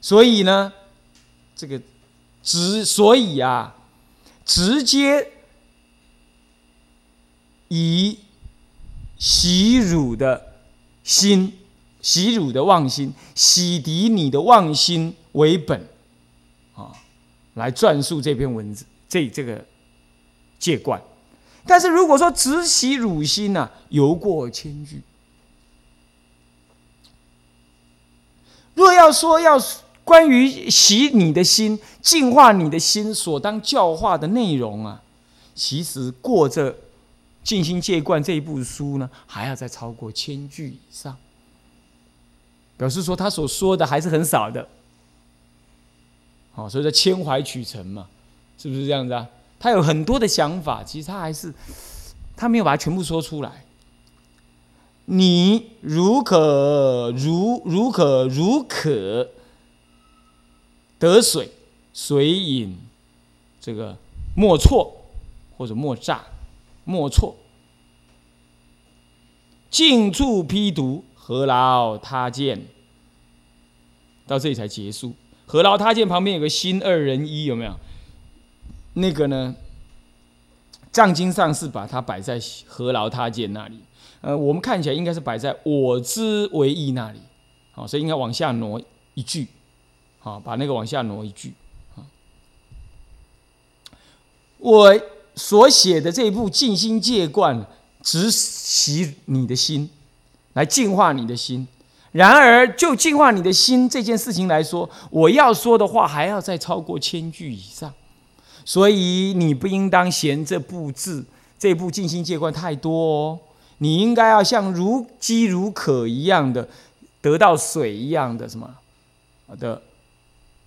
所以呢，这个直所以啊，直接以洗乳的心、洗乳的妄心、洗涤你的妄心为本啊，来撰述这篇文字，这这个戒观。但是如果说只洗汝心呢，犹过千句。若要说要关于洗你的心、净化你的心所当教化的内容啊，其实过这《静心戒观》这一部书呢，还要再超过千句以上，表示说他所说的还是很少的。好，所以叫千怀取成嘛，是不是这样子啊？他有很多的想法，其实他还是他没有把它全部说出来。你如可如如可如可得水，水饮这个莫错或者莫诈莫错，近处批读，何劳他见？到这里才结束。何劳他见旁边有个心二人一，有没有？那个呢？藏经上是把它摆在何劳他见那里，呃，我们看起来应该是摆在我之为意那里，好，所以应该往下挪一句，好，把那个往下挪一句啊，我所写的这部静心戒观，只洗你的心，来净化你的心。然而，就净化你的心这件事情来说，我要说的话还要再超过千句以上。所以你不应当嫌这部字、这部静心戒观太多哦。你应该要像如饥如渴一样的得到水一样的什么的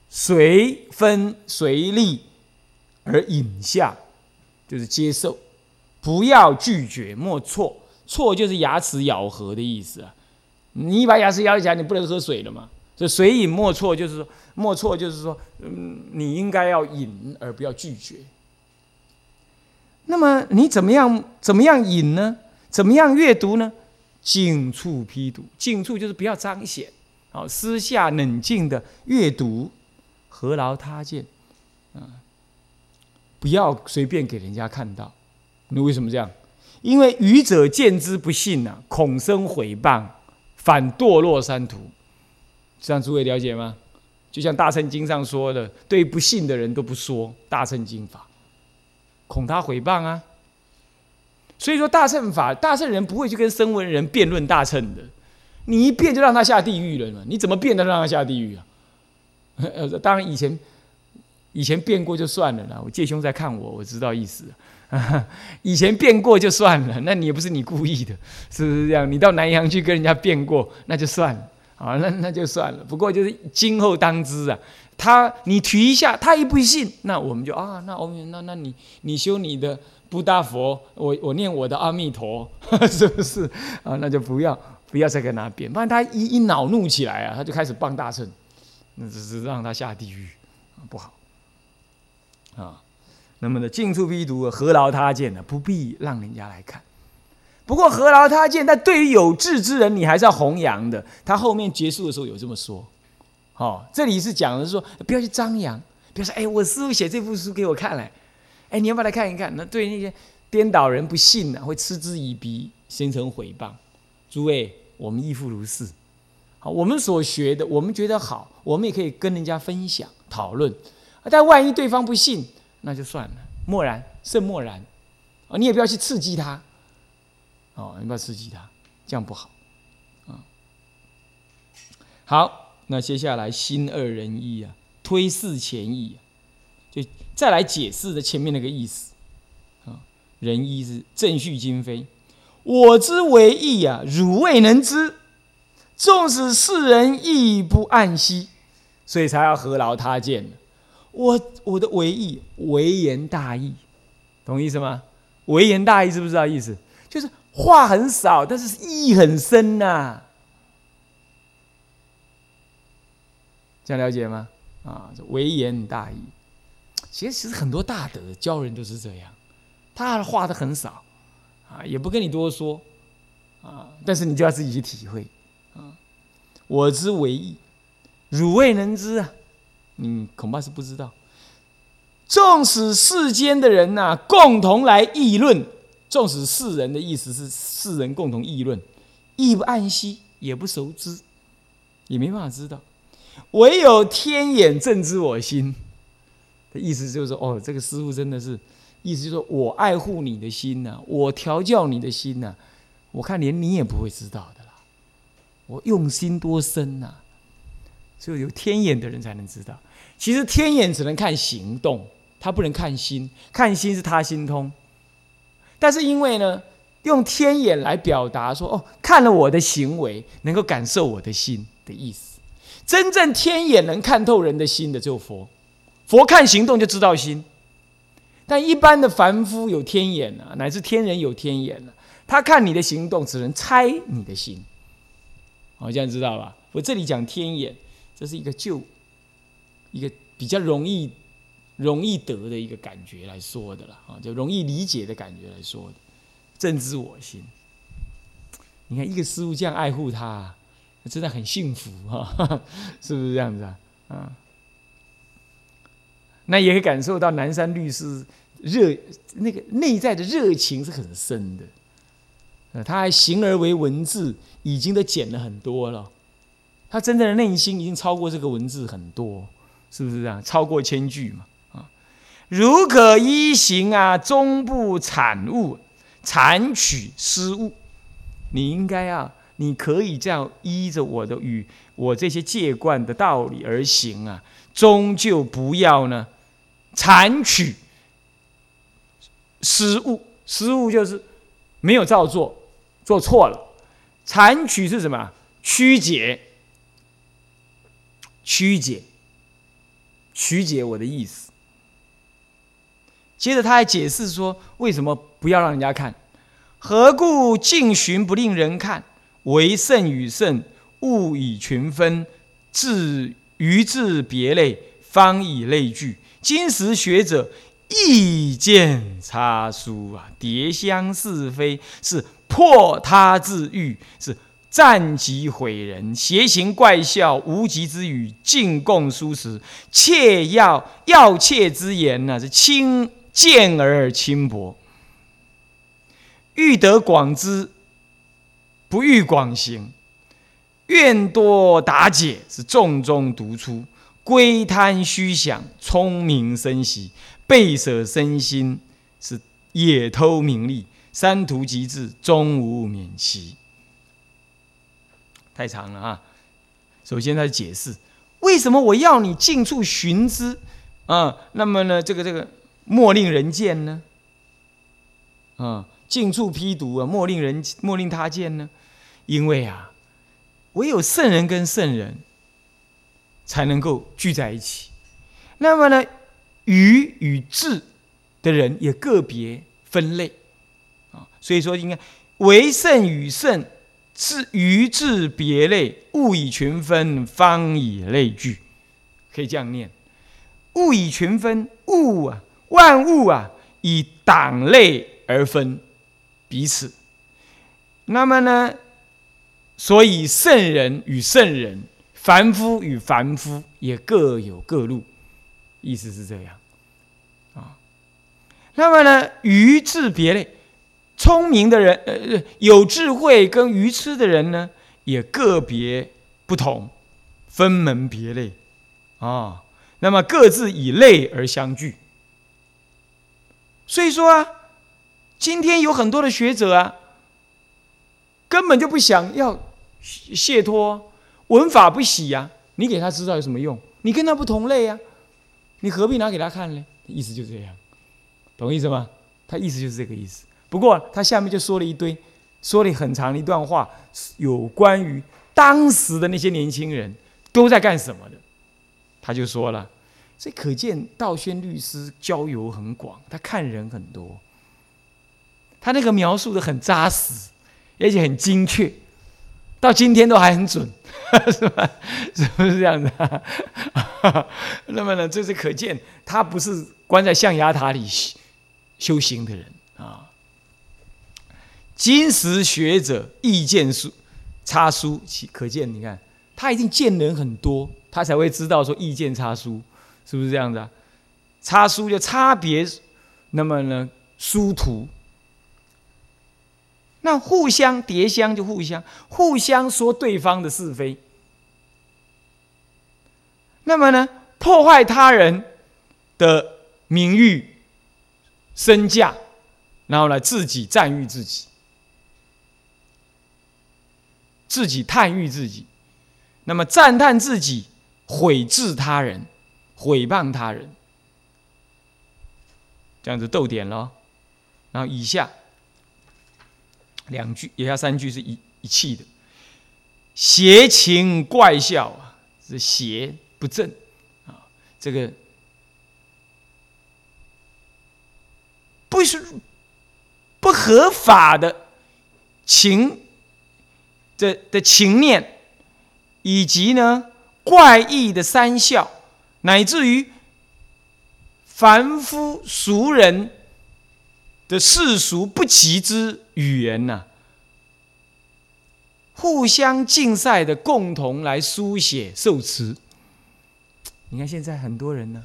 随分随力而饮下，就是接受，不要拒绝，莫错。错就是牙齿咬合的意思啊。你把牙齿咬起来，你不能喝水了嘛？所以随饮莫错，就是说。莫错，就是说，嗯，你应该要引，而不要拒绝。那么你怎么样？怎么样引呢？怎么样阅读呢？静处批读，静处就是不要彰显，好，私下冷静的阅读，何劳他见？啊，不要随便给人家看到。你为什么这样？因为愚者见之不信呐，恐生毁谤，反堕落三途。这样诸位了解吗？就像大乘经上说的，对不信的人都不说大乘经法，恐他毁谤啊。所以说大乘法，大乘人不会去跟声闻人辩论大乘的，你一辩就让他下地狱了嘛？你怎么辩都让他下地狱啊？呃，当然以前以前变过就算了啦。我介兄在看我，我知道意思。以前变过就算了，那你也不是你故意的，是不是这样？你到南阳去跟人家变过，那就算了。啊，那那就算了。不过就是今后当知啊，他你提一下，他一不信，那我们就啊，那我那那你你修你的布达佛，我我念我的阿弥陀，是不是啊？那就不要不要再跟他变，不然他一一恼怒起来啊，他就开始傍大圣，那只是让他下地狱，不好啊。那么呢，近处必读，何劳他见呢？不必让人家来看。不过何劳他见，但对于有志之人，你还是要弘扬的。他后面结束的时候有这么说，好，这里是讲的是说，不要去张扬，比如说，哎，我师傅写这部书给我看了，哎，你要不要来看一看？那对那些颠倒人不信呢，会嗤之以鼻，形成诽谤。诸位，我们亦复如是。好，我们所学的，我们觉得好，我们也可以跟人家分享讨论。但万一对方不信，那就算了，默然，甚默然。啊，你也不要去刺激他。哦，你不要刺激他，这样不好，啊。好，那接下来心二人一啊，推事前意，就再来解释的前面那个意思，啊，人一是正序今非，我之为义啊，汝未能知，纵使世人亦不暗惜，所以才要何劳他见我我的为义，微言大义，懂意思吗？微言大义知不知道意思？就是。话很少，但是意很深呐。这样了解吗？啊，微言大义。其实其实很多大德教人都是这样，他话的很少，啊，也不跟你多说，啊，但是你就要自己去体会，啊，我之为义，汝未能知啊，你恐怕是不知道。纵使世间的人呐，共同来议论，纵使世人的意思是世人共同议论，亦不暗息，也不熟知，也没办法知道。唯有天眼正知我心的意思，就是说，哦，这个师傅真的是，意思就是说我爱护你的心呐，我调教你的心呐，我看连你也不会知道的，我用心多深呐，只有有天眼的人才能知道。其实天眼只能看行动。他不能看心，看心是他心通。但是因为呢，用天眼来表达说，哦，看了我的行为，能够感受我的心的意思。真正天眼能看透人的心的，只有佛。佛看行动就知道心，但一般的凡夫有天眼啊，乃至天人有天眼啊，他看你的行动，只能猜你的心。好，这样知道吧？我这里讲天眼，这是一个就一个比较容易。容易得的一个感觉来说的了啊，就容易理解的感觉来说的，正知我心。你看一个师傅这样爱护他，真的很幸福哈，是不是这样子啊？啊，那也可以感受到南山律师热那个内在的热情是很深的。呃，他还形而为文字，已经都减了很多了。他真正的内心已经超过这个文字很多，是不是这样？超过千句嘛？啊如可依行啊，终不产物，产取失误。你应该啊，你可以这样依着我的与我这些戒观的道理而行啊，终究不要呢，产取失误。失误就是没有照做，做错了。产取是什么？曲解，曲解，曲解我的意思。接着他还解释说，为什么不要让人家看？何故尽寻不令人看？为圣与圣，物以群分，自于自别类，方以类聚。今时学者意见差殊啊，迭相是非，是破他自欲，是战极毁人，邪行怪笑，无极之语，进贡殊实，切要要切之言呢，是轻。见而轻薄，欲得广知，不欲广行；愿多达解，是重中独出。归贪虚想，聪明生喜，背舍身心，是野偷名利。三途极至，终无免期。太长了啊！首先，他解释为什么我要你近处寻之啊？那么呢，这个这个。莫令人见呢？啊，近处批读啊，莫令人莫令他见呢？因为啊，唯有圣人跟圣人才能够聚在一起。那么呢，愚与智的人也个别分类。所以说，应该为圣与圣，智愚智别类，物以群分，方以类聚。可以这样念：物以群分，物啊。万物啊，以党类而分彼此。那么呢，所以圣人与圣人，凡夫与凡夫也各有各路，意思是这样啊。那么呢，愚智别类，聪明的人，呃，有智慧跟愚痴的人呢，也个别不同，分门别类啊。那么各自以类而相聚。所以说啊，今天有很多的学者啊，根本就不想要解脱，文法不喜呀。你给他知道有什么用？你跟他不同类呀，你何必拿给他看呢？意思就这样，懂意思吗？他意思就是这个意思。不过他下面就说了一堆，说了很长的一段话，有关于当时的那些年轻人都在干什么的。他就说了。这可见，道宣律师交友很广，他看人很多。他那个描述的很扎实，而且很精确，到今天都还很准，是吧？是不是这样子？那么呢，这是可见他不是关在象牙塔里修行的人啊。今时学者意见书差书，可见，你看他一定见人很多。他才会知道说意见差殊是不是这样子啊？差殊就差别，那么呢殊途。那互相叠相就互相互相说对方的是非，那么呢破坏他人的名誉、身价，然后来自己赞誉自己，自己叹誉自己，那么赞叹自己，毁治他人，毁谤他人，这样子逗点咯，然后以下。两句，以下三句是一一气的，邪情怪笑啊，是邪不正。啊，这个不是不合法的情的的情念，以及呢怪异的三笑，乃至于凡夫俗人。的世俗不及之语言呐，互相竞赛的共同来书写受词。你看现在很多人呢，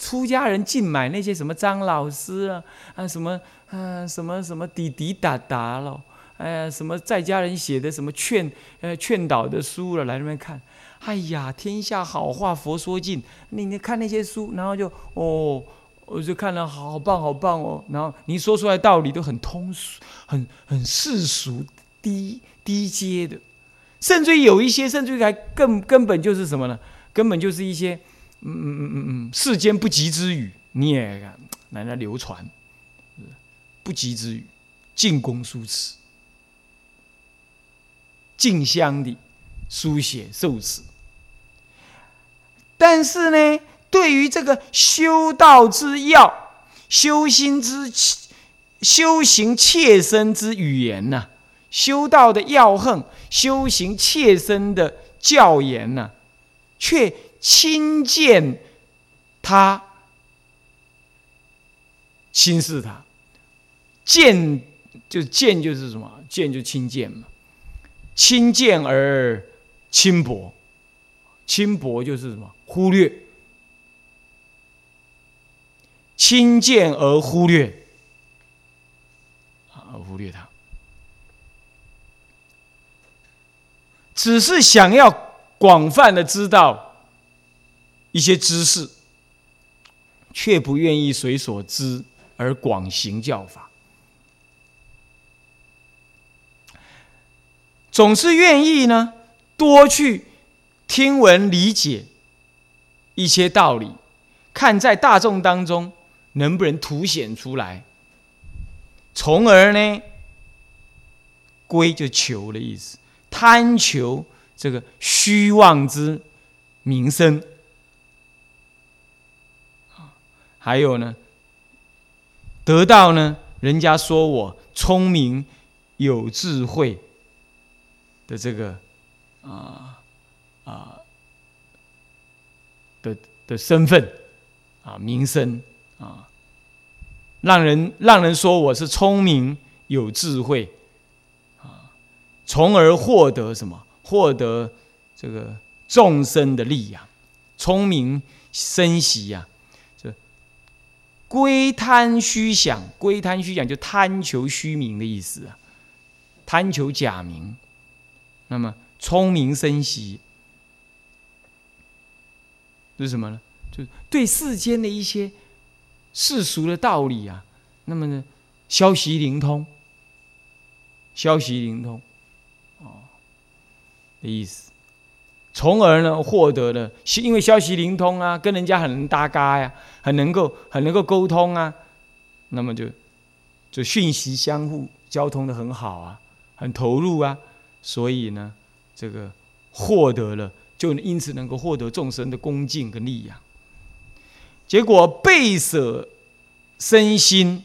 出家人竞买那些什么张老师啊啊什么啊什么什么滴滴答答了，哎呀什么在家人写的什么劝呃劝导的书了，来那边看。哎呀，天下好话佛说尽，你你看那些书，然后就哦。我就看了，好棒，好棒哦！然后你说出来道理都很通俗，很很世俗、低低阶的，甚至于有一些，甚至于还更根本就是什么呢？根本就是一些嗯嗯嗯嗯嗯世间不及之语，你也来那流传，不及之语，进宫书词，静香的书写受词，但是呢？对于这个修道之要、修心之修行切身之语言呐，修道的要恨、修行切身的教言呐，却轻贱他、轻视他，贱就贱就是什么？贱就轻贱嘛，轻贱而轻薄，轻薄就是什么？忽略。轻贱而忽略，啊忽略他，只是想要广泛的知道一些知识，却不愿意随所知而广行教法，总是愿意呢多去听闻理解一些道理，看在大众当中。能不能凸显出来？从而呢，归就求的意思，贪求这个虚妄之名声还有呢，得到呢，人家说我聪明有智慧的这个啊啊的的身份啊名声啊。让人让人说我是聪明有智慧，啊，从而获得什么？获得这个众生的利养，聪明生息呀，这归贪虚想，归贪虚想就贪求虚名的意思啊，贪求假名。那么聪明生息是什么呢？就是对世间的一些。世俗的道理啊，那么呢，消息灵通，消息灵通，哦的意思，从而呢获得了，因为消息灵通啊，跟人家很能搭嘎呀，很能够很能够沟通啊，那么就就讯息相互交通的很好啊，很投入啊，所以呢，这个获得了，就因此能够获得众生的恭敬跟利养。结果背舍身心，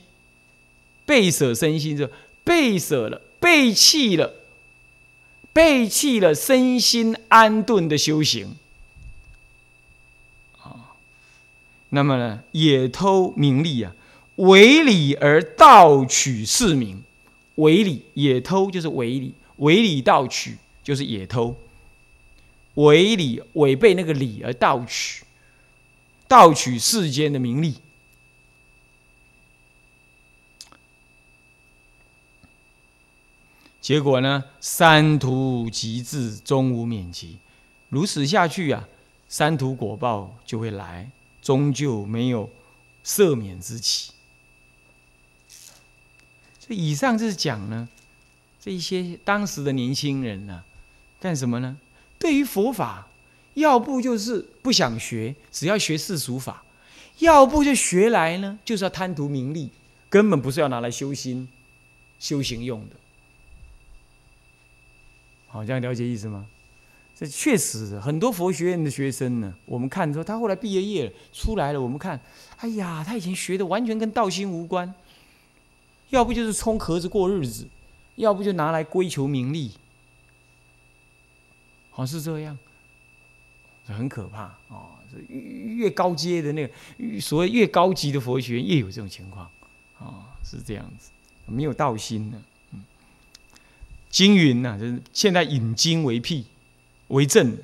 背舍身心就背舍了，背弃了，背弃了身心安顿的修行啊。那么呢，也偷名利啊，为理而盗取市民，为理也偷就是为理，为理盗取就是也偷，违理违背那个理而盗取，盗取世间的名利。结果呢，三途极至，终无免极。如此下去啊，三途果报就会来，终究没有赦免之期。这以上就是讲呢，这一些当时的年轻人呢，干什么呢？对于佛法，要不就是不想学，只要学世俗法；要不就学来呢，就是要贪图名利，根本不是要拿来修心、修行用的。好，这样了解意思吗？这确实很多佛学院的学生呢，我们看说他后来毕业业出来了，我们看，哎呀，他以前学的完全跟道心无关，要不就是充壳子过日子，要不就拿来归求名利，好是这样，很可怕啊！越越高阶的那个所谓越高级的佛学院，越有这种情况啊，是这样子，没有道心的。嗯经云呐，就是现在引经为譬，为证。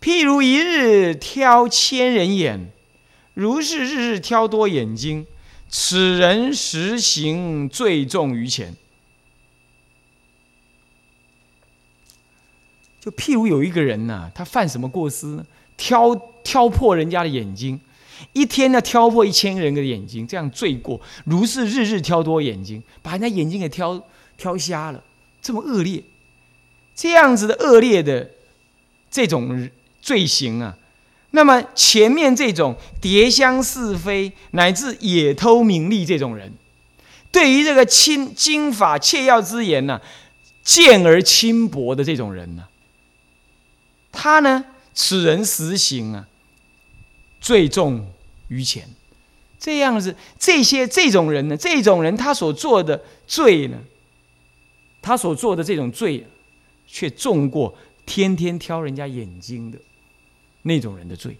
譬如一日挑千人眼，如是日日挑多眼睛，此人实行最重于前。就譬如有一个人呐，他犯什么过失呢？挑挑破人家的眼睛，一天呢挑破一千个人的眼睛，这样罪过。如是日日挑多眼睛，把人家眼睛给挑。挑瞎了，这么恶劣，这样子的恶劣的这种罪行啊，那么前面这种叠香是非乃至野偷名利这种人，对于这个亲经法切要之言呢，见而轻薄的这种人呢，他呢，此人实行啊，罪重于前，这样子这些这种人呢，这种人他所做的罪呢。他所做的这种罪，却重过天天挑人家眼睛的那种人的罪，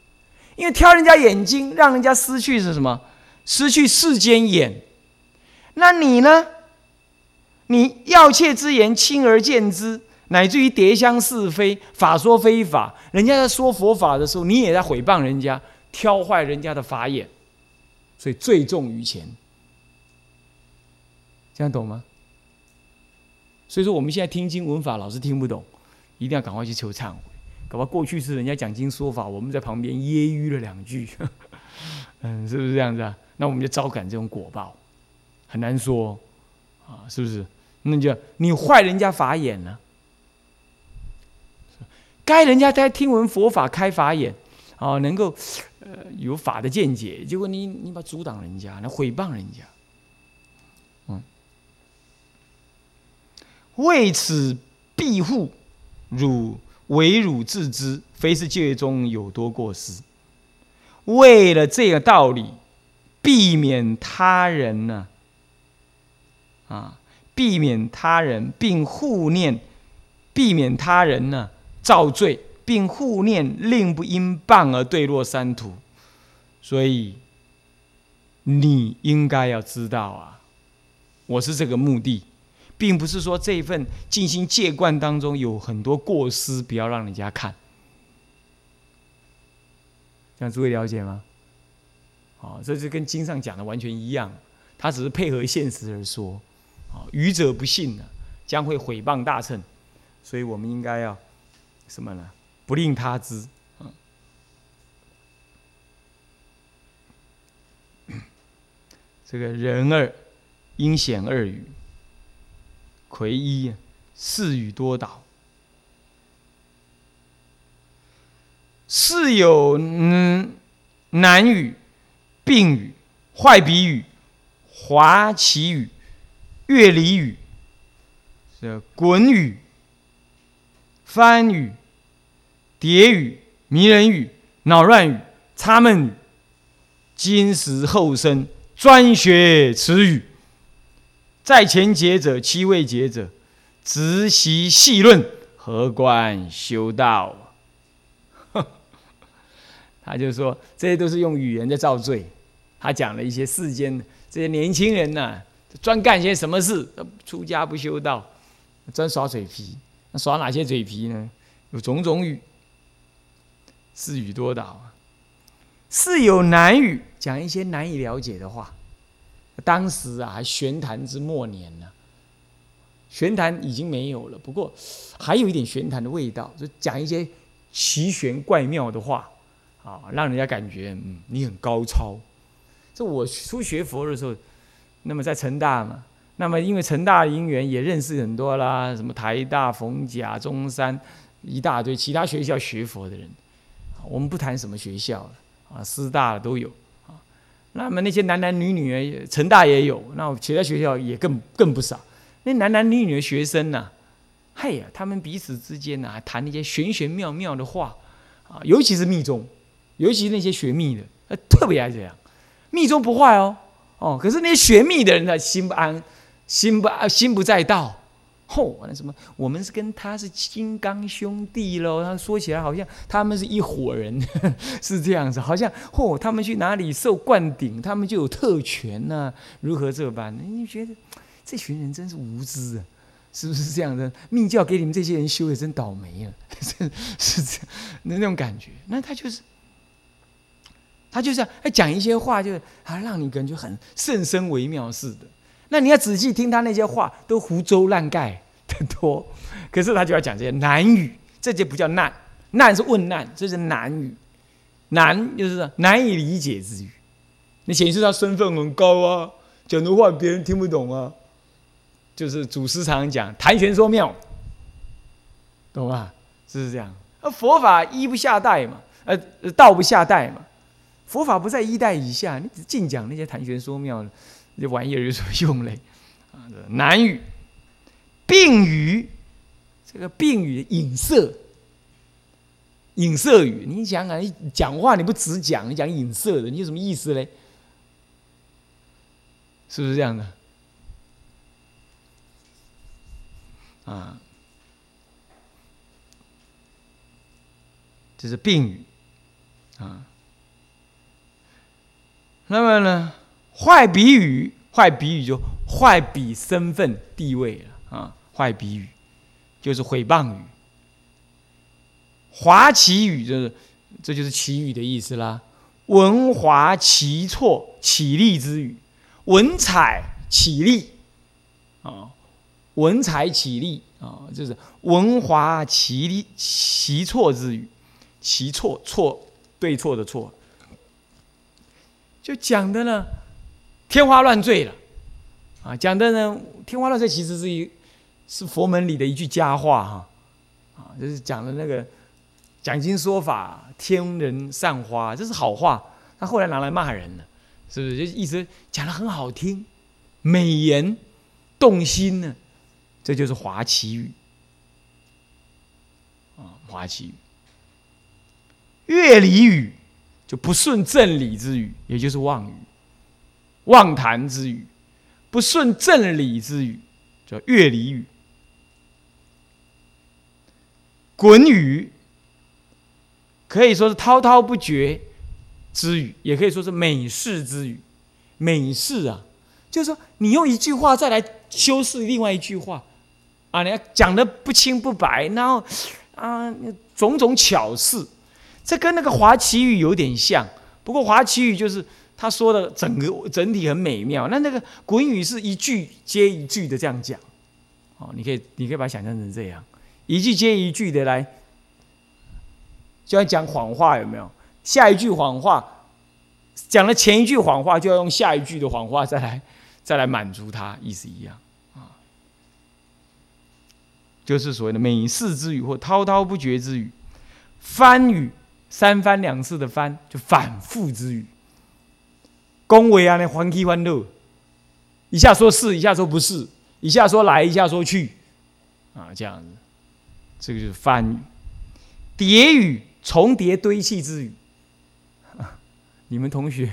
因为挑人家眼睛，让人家失去是什么？失去世间眼。那你呢？你要切之言轻而见之，乃至于叠香是非、法说非法，人家在说佛法的时候，你也在诽谤人家，挑坏人家的法眼，所以罪重于前。这样懂吗？所以说，我们现在听经文法老是听不懂，一定要赶快去求忏悔。搞不好过去是人家讲经说法，我们在旁边揶揄了两句，嗯，是不是这样子啊？那我们就招感这种果报，很难说啊，是不是？那就你坏人家法眼呢？该人家在听闻佛法开法眼，啊，能够呃有法的见解，结果你你把阻挡人家，那诽谤人家。嗯为此庇护，汝为汝自知，非是戒中有多过失。为了这个道理，避免他人呢，啊，避免他人，并护念，避免他人呢造罪，并护念令不因谤而坠落三途。所以，你应该要知道啊，我是这个目的。并不是说这份静心戒观当中有很多过失，不要让人家看。这样诸位了解吗？好，这是跟经上讲的完全一样，他只是配合现实而说。啊，愚者不信呢，将会毁谤大乘，所以我们应该要什么呢？不令他知。这个人二阴险二语。魁一，四语多导，是有嗯难语、病语、坏笔语、滑稽语、乐理语、这滚语、翻语、叠语、迷人语、恼乱语、插闷语，今时后生专学此语。在前劫者，七未劫者，直习细论，何关修道？他就说，这些都是用语言在造罪。他讲了一些世间这些年轻人呐，专干些什么事？出家不修道，专耍嘴皮。那耍哪些嘴皮呢？有种种语，是语多导啊，是有难语，讲一些难以了解的话。当时啊，还玄坛之末年呢，玄坛已经没有了，不过还有一点玄坛的味道，就讲一些奇玄怪妙的话啊，让人家感觉嗯，你很高超。这我初学佛的时候，那么在成大嘛，那么因为成大的因缘，也认识很多啦，什么台大、逢甲、中山一大堆其他学校学佛的人。我们不谈什么学校了啊，师大的都有啊。那么那些男男女女，成大也有，那其他学校也更更不少。那男男女女的学生呢，嘿呀，他们彼此之间呢，还谈那些玄玄妙妙的话啊，尤其是密宗，尤其是那些学密的，呃，特别爱这样。密宗不坏哦，哦，可是那些学密的人呢，心不安，心不安，心不在道。吼，那什么，我们是跟他是金刚兄弟喽。他说起来好像他们是一伙人，是这样子，好像嚯，他们去哪里受灌顶，他们就有特权呢？如何这般？你觉得这群人真是无知啊？是不是这样的？密教给你们这些人修的真倒霉啊！是 是这样那那种感觉。那他就是他就是要讲一些话，就他让你感觉很甚深微妙似的。那你要仔细听他那些话，都胡诌乱盖 的多。可是他就要讲这些难语，这就不叫难，难是问难，这是难语，难就是难以理解之语。那显示他身份很高啊，讲的话别人听不懂啊。就是祖师常讲谈玄说妙，懂吗？是不是这样？那佛法一不下代嘛，呃，道不下代嘛。佛法不在一代以下，你只净讲那些谈玄说妙的。这玩意儿有什么用嘞？啊，难语、病语，这个病语隐色、隐色语，你想想，你讲话你不只讲，你讲隐色的，你有什么意思嘞？是不是这样的？啊，这是病语啊。那么呢？坏比语，坏比语就坏比身份地位了啊！坏比语就是毁谤语。华奇语就是，这就是奇语的意思啦。文华奇错，绮丽之语，文采绮丽啊，文采绮丽啊，就是文华奇丽奇错之语，奇错错对错的错，就讲的呢。天花乱坠了，啊，讲的呢，天花乱坠其实是一是佛门里的一句佳话哈，啊，就是讲的那个讲经说法，天人散花，这是好话，他后来拿来骂人了，是不是？就一直讲的很好听，美言动心呢，这就是华奇语，啊，华奇语，乐理语就不顺正理之语，也就是妄语。妄谈之语，不顺正理之语，叫越理语；滚语，可以说是滔滔不绝之语，也可以说是美事之语。美事啊，就是说你用一句话再来修饰另外一句话，啊，你要讲的不清不白，然后啊，种种巧事，这跟那个华奇语有点像，不过华奇语就是。他说的整个整体很美妙，那那个滚语是一句接一句的这样讲，哦，你可以你可以把它想象成这样，一句接一句的来，就要讲谎话有没有？下一句谎话讲了前一句谎话，就要用下一句的谎话再来再来满足他，意思一样。啊，就是所谓的美事之语或滔滔不绝之语，翻语三番两次的翻，就反复之语。恭维啊，那欢喜欢乐，一下说是，一下说不是，一下说来，一下说去，啊，这样子，这个就是翻语、叠语、重叠堆砌之语。你们同学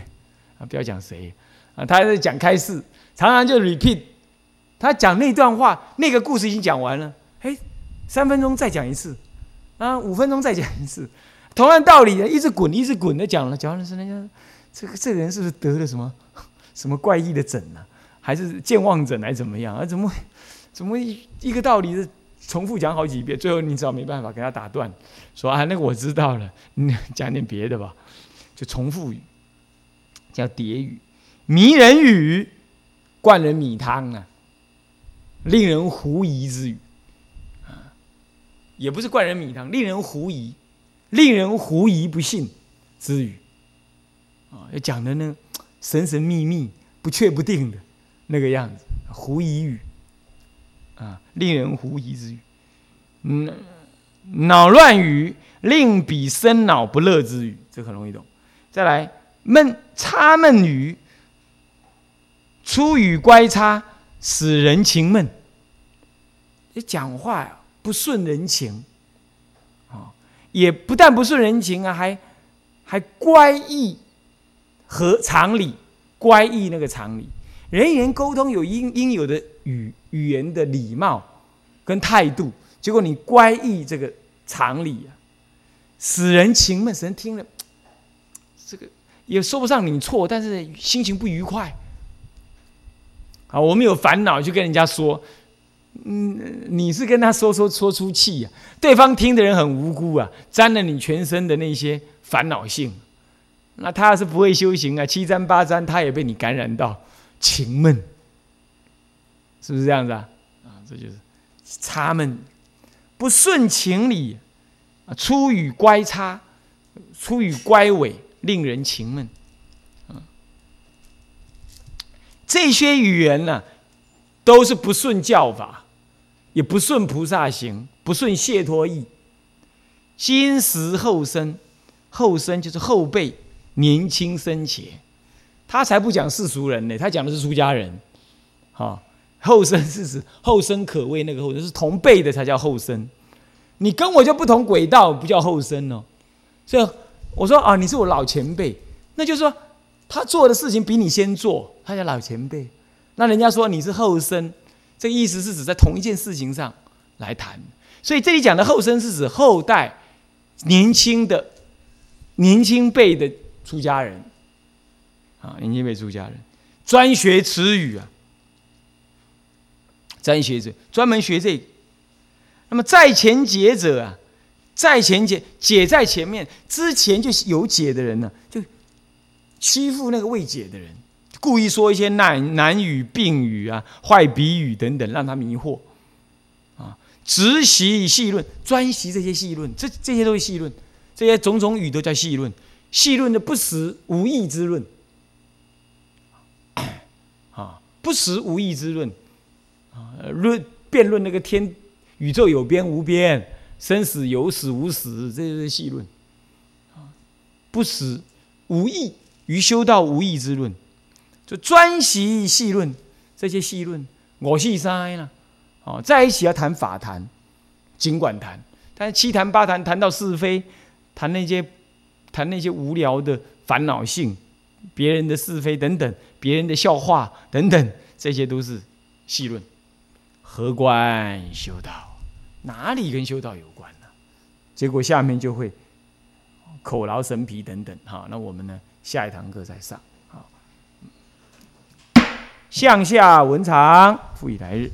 啊，不要讲谁。啊，他在讲开示，常常就 repeat，他讲那段话，那个故事已经讲完了，哎，三分钟再讲一次，啊，五分钟再讲一次，同样道理的，一直滚，一直滚的讲了，讲的是那个。这个这个人是不是得了什么 什么怪异的疹呢？还是健忘症，还是怎么样？啊，怎么怎么一一个道理的重复讲好几遍，最后你只好没办法给他打断，说啊，那个我知道了，你 讲点别的吧，就重复语，叫叠语，迷人语，灌人米汤啊，令人狐疑之语。啊，也不是灌人米汤，令人狐疑，令人狐疑不信之语。啊，要讲的呢神神秘秘、不确不定的那个样子，狐疑语。啊，令人狐疑之语，嗯，恼乱语，令彼生恼不乐之语，这很容易懂。再来，闷插闷语，出语乖差，使人情闷。你讲话呀，不顺人情，啊，也不但不顺人情啊，还还乖异和常理，乖异那个常理，人与人沟通有应应有的语。语言的礼貌跟态度，结果你乖异这个常理啊，使人情闷，使人听了这个也说不上你错，但是心情不愉快。啊，我们有烦恼就跟人家说，嗯，你是跟他说说说出气呀，对方听的人很无辜啊，沾了你全身的那些烦恼性，那他要是不会修行啊，七沾八沾，他也被你感染到情闷。是不是这样子啊？啊，这就是差闷，不顺情理啊，出语乖差，出语乖违，令人情闷。啊，这些语言呢，都是不顺教法，也不顺菩萨行，不顺解脱意。今时后生，后生就是后辈，年轻生前，他才不讲世俗人呢，他讲的是出家人，哈。后生是指后生可畏，那个后生是同辈的才叫后生。你跟我就不同轨道，不叫后生哦。所以我说啊，你是我老前辈，那就是说他做的事情比你先做，他叫老前辈。那人家说你是后生，这个意思是指在同一件事情上来谈。所以这里讲的后生是指后代年轻的年轻辈的出家人啊，年轻辈出家人专学词语啊。专学者专门学这，那么在前解者啊，在前解解在前面，之前就有解的人呢，就欺负那个未解的人，故意说一些难难语、病语啊、坏比语等等，让他迷惑啊。直习细论，专习这些细论，这这些都是细论，这些种种语都叫细论。细论的不实无义之论。啊，不实无义之论。论辩论那个天宇宙有边无边，生死有死无死，这些细论。啊，不死无义于修道无义之论，就专习细论这些细论，我细塞了啊，在一起要谈法谈，尽管谈，但是七谈八谈谈到是非，谈那些谈那些无聊的烦恼性，别人的是非等等，别人的笑话等等，这些都是细论。何关修道？哪里跟修道有关呢？结果下面就会口劳神疲等等。哈，那我们呢？下一堂课再上。好，向下文长，复以来日。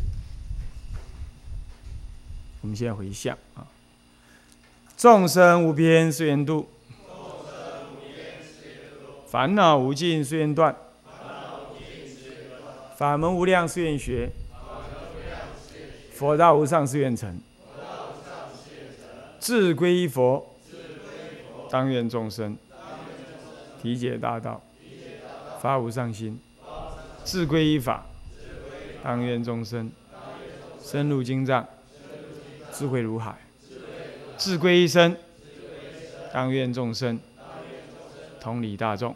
我们现在回向啊。众生无边誓愿度，烦恼无尽誓愿断，法门无量誓愿学。佛道无上誓愿成，自归依佛，当愿众生。体解大道，发无上心；自归依法，当愿众生。深入经藏，智慧如海；自归一生，当愿众生。同理大众，